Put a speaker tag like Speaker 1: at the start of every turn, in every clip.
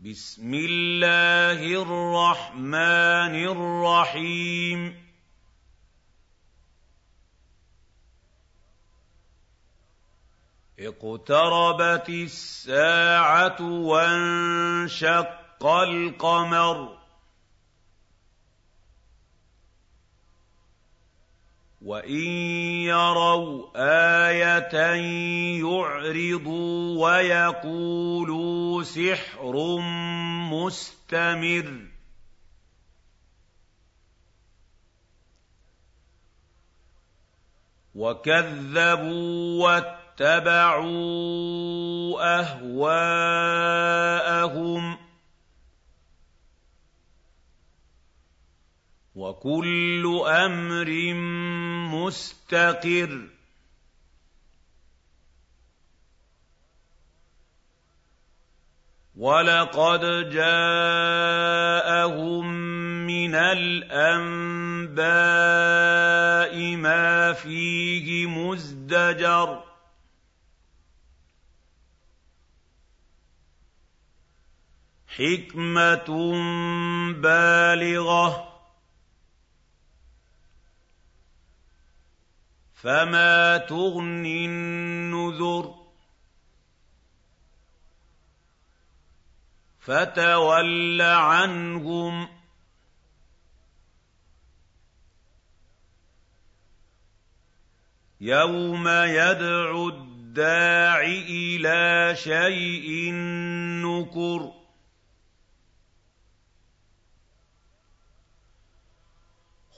Speaker 1: بسم الله الرحمن الرحيم. اقتربت الساعة وانشق القمر. وَإِن يَرَوْا آيَةً يُعْرِضُوا وَيَقُولُوا سِحْرٌ مُّسْتَمِرٌّ وَكَذَّبُوا وَاتَّبَعُوا أَهْوَاءَهُمْ وَكُلُّ أَمْرٍ مُّسْتَقِرٌّ. وَلَقَدْ جَاءَهُم مِّنَ الْأَنبَاءِ مَا فِيهِ مُزْدَجَرٌ. حِكْمَةٌ بَالِغَةٌ. فما تغني النذر فتول عنهم يوم يدعو الداع إلى شيء نكر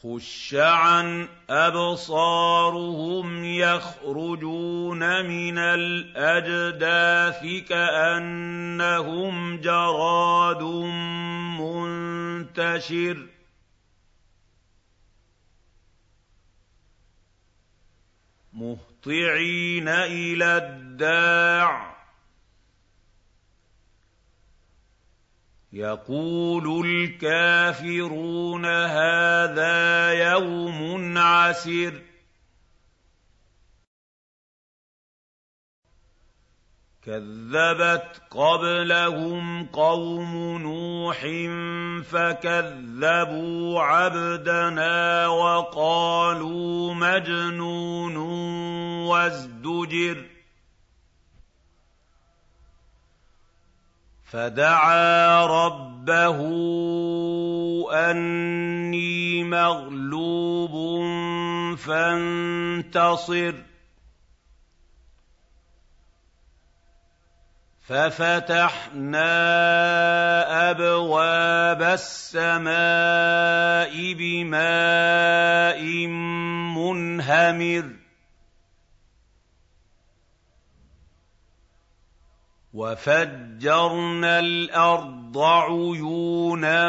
Speaker 1: خُشَّ عَنْ أَبْصَارُهُمْ يَخْرُجُونَ مِنَ الْأَجْدَاثِ كَأَنَّهُمْ جَرَادٌ مُّنتَشِرٌ مُهْطِعِينَ إِلَى الدَّاعِ يَقُولُ الْكَافِرُونَ هَٰذَا يَوْمٌ عَسِرٌ كَذَّبَتْ قَبْلَهُمْ قَوْمُ نُوحٍ فَكَذَّبُوا عَبْدَنَا وَقَالُوا مَجْنُونٌ وَازْدُجِرَ. فَدَعَا رَبَّهُ أَنِّي مَغْلُوبٌ فَانتَصِرْ. فَفَتَحْنَا أَبْوَابَ السَّمَاءِ بِمَاءٍ مُّنْهَمِرٍ. وَفَجَّرْنَا الْأَرْضَ عُيُونًا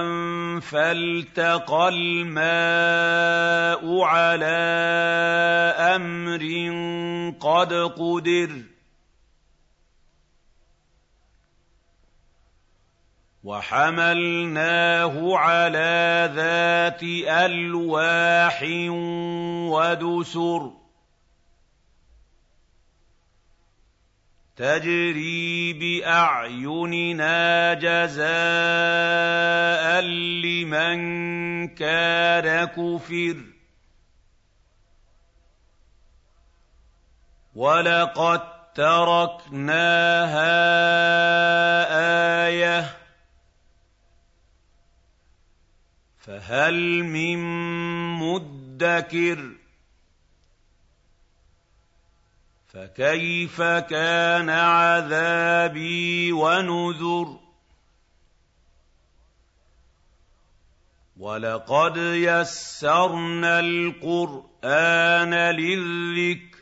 Speaker 1: فَالْتَقَى الْمَاءُ عَلَىٰ أَمْرٍ قَدْ قُدِرَ. وَحَمَلْنَاهُ عَلَىٰ ذَاتِ أَلْوَاحٍ وَدُسُرٍ. تَجْرِي بِأَعْيُنِنَا جَزَاءً لِّمَن كَانَ كُفِرَ. وَلَقَد تَّرَكْنَاهَا آيَةً فَهَلْ مِن مُّدَّكِرٍ فَكَيْفَ كَانَ عَذَابِي وَنُذُرِ وَلَقَدْ يَسَّرْنَا الْقُرْآنَ لِلذِّكْرِ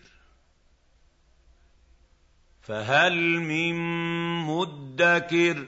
Speaker 1: فَهَلْ مِن مُّدَّكِرٍ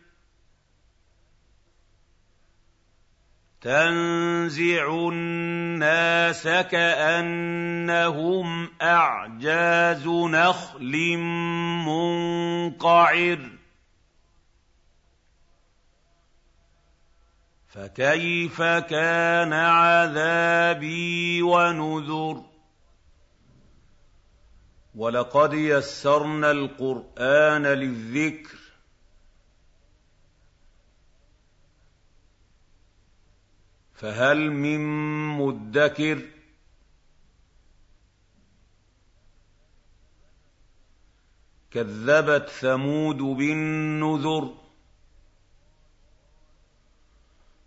Speaker 1: تنزع الناس كأنهم أعجاز نخل منقعر. فكيف كان عذابي ونذر؟ ولقد يسرنا القرآن للذكر فهل من مدكر كذبت ثمود بالنذر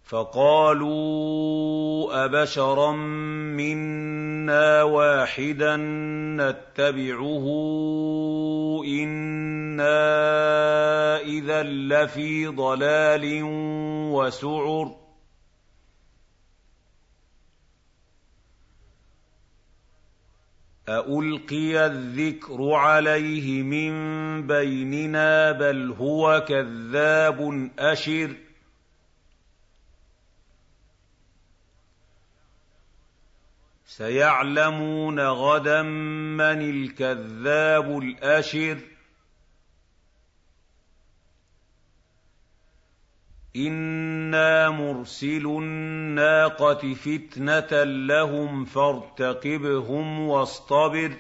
Speaker 1: فقالوا أبشرا منا واحدا نتبعه إنا إذا لفي ضلال وسعر أَأُلْقِيَ الذِّكْرُ عَلَيْهِ مِن بَيْنِنَا بَلْ هُوَ كَذَّابٌ أَشِرٌ سَيَعْلَمُونَ غَدًا مَّنِ الْكَذَّابُ الْأَشِرُ إِنَّا مُرْسِلُو النَّاقَةِ فِتْنَةً لَّهُمْ فَارْتَقِبْهُمْ وَاصْطَبِرْ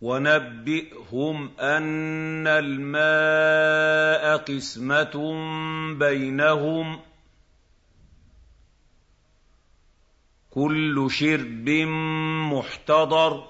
Speaker 1: وَنَبِّئْهُمْ أَنَّ الْمَاءَ قِسْمَةٌ بَيْنَهُمْ ۖ كُلُّ شِرْبٍ مُّحْتَضَرٌ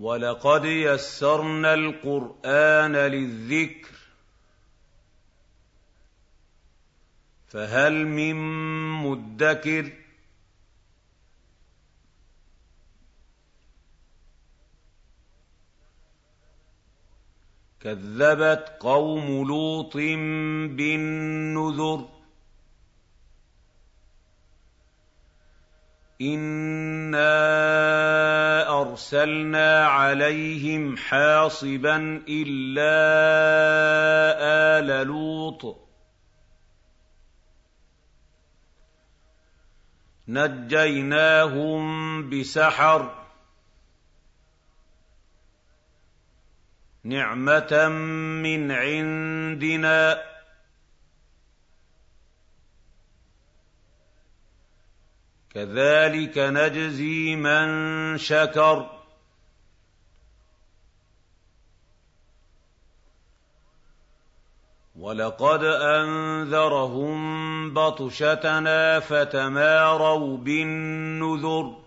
Speaker 1: وَلَقَدْ يَسَّرْنَا الْقُرْآنَ لِلذِّكْرِ فَهَلْ مِن مُّدَّكِرٍ؟ كَذَّبَتْ قَوْمُ لُوطٍ بِالنُّذُرِ إِنَّا أَرْسَلْنَا عَلَيْهِمْ حَاصِبًا إِلَّا آلَ لُوطٍ. نَجَّيْنَاهُم بِسَحَرٍ. نِّعْمَةً مِّنْ عِندِنَا. كَذَٰلِكَ نَجْزِي مَن شَكَرَ. وَلَقَدْ أَنذَرَهُم بَطْشَتَنَا فَتَمَارَوْا بِالنُّذُرِ.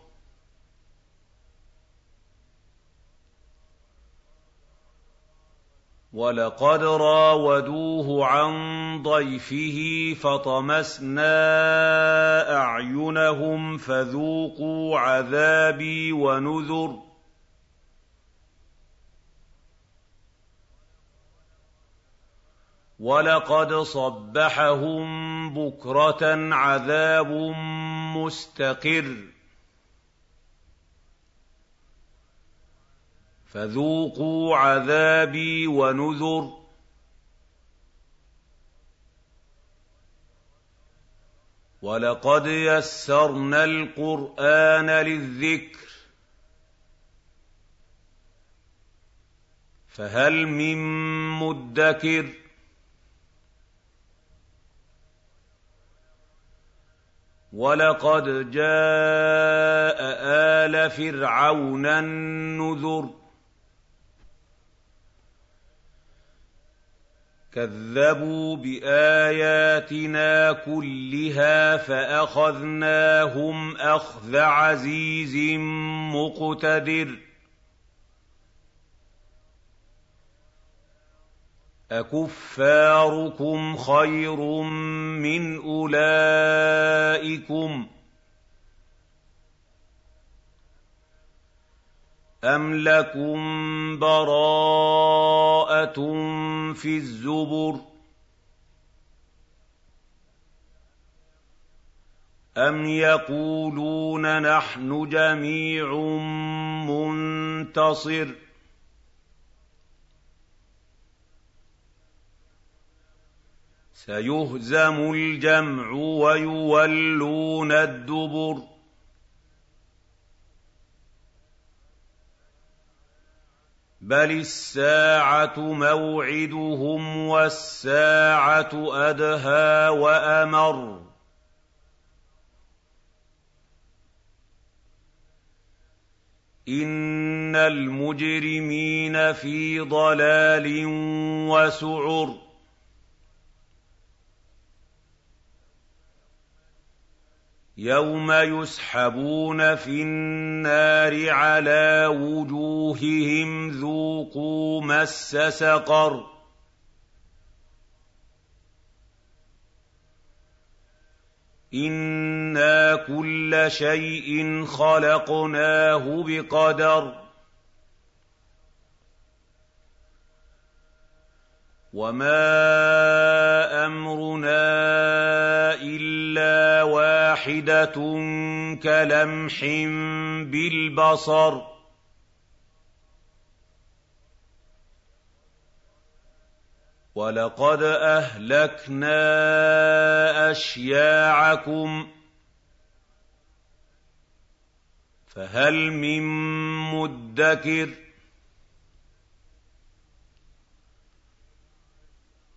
Speaker 1: وَلَقَدْ رَاوَدُوهُ عَن ضَيْفِهِ فَطَمَسْنَا أَعْيُنَهُمْ فَذُوقُوا عَذَابِي وَنُذُرِ وَلَقَدْ صَبَّحَهُم بُكْرَةً عَذَابٌ مُّسْتَقِرٌّ فَذُوقُوا عَذَابِي وَنُذُرِ. وَلَقَدْ يَسَّرْنَا الْقُرْآنَ لِلذِّكْرِ. فَهَلْ مِن مُّدَّكِرٍ؟ وَلَقَدْ جَاءَ آلَ فِرْعَوْنَ النُّذُرُ. كَذَّبُوا بِآيَاتِنَا كُلِّهَا فَأَخَذْنَاهُمْ أَخْذَ عَزِيزٍ مُّقْتَدِرٍ. أَكُفَّارُكُمْ خَيْرٌ مِّنْ أُولَٰئِكُمْ ۚ؟ أَمْ لَكُم بَرَاءَةٌ فِي الزُّبُرِ أَمْ يَقُولُونَ نَحْنُ جَمِيعٌ مُّنتَصِرٌ سَيُهْزَمُ الْجَمْعُ وَيُوَلُّونَ الدُّبُرَ بَلِ السَّاعَةُ مَوْعِدُهُمْ وَالسَّاعَةُ أَدْهَىٰ وَأَمَرُّ إِنَّ الْمُجْرِمِينَ فِي ضَلَالٍ وَسُعُرٍ يَوْمَ يُسْحَبُونَ فِي النَّارِ عَلَىٰ وُجُوهِهِمْ ذُوقُوا مَسَّ سَقَرَ إِنَّا كُلَّ شَيْءٍ خَلَقْنَاهُ بِقَدَرٍ وَمَا وَاحِدَةٌ كَلَمْحٍ بِالْبَصَرِ. وَلَقَدْ أَهْلَكْنَا أَشْيَاعَكُمْ فَهَلْ مِن مُّدَّكِرٍ؟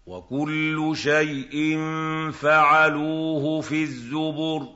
Speaker 1: وَكُلُّ شَيْءٍ فَعَلُوهُ فِي الزُّبُرِ.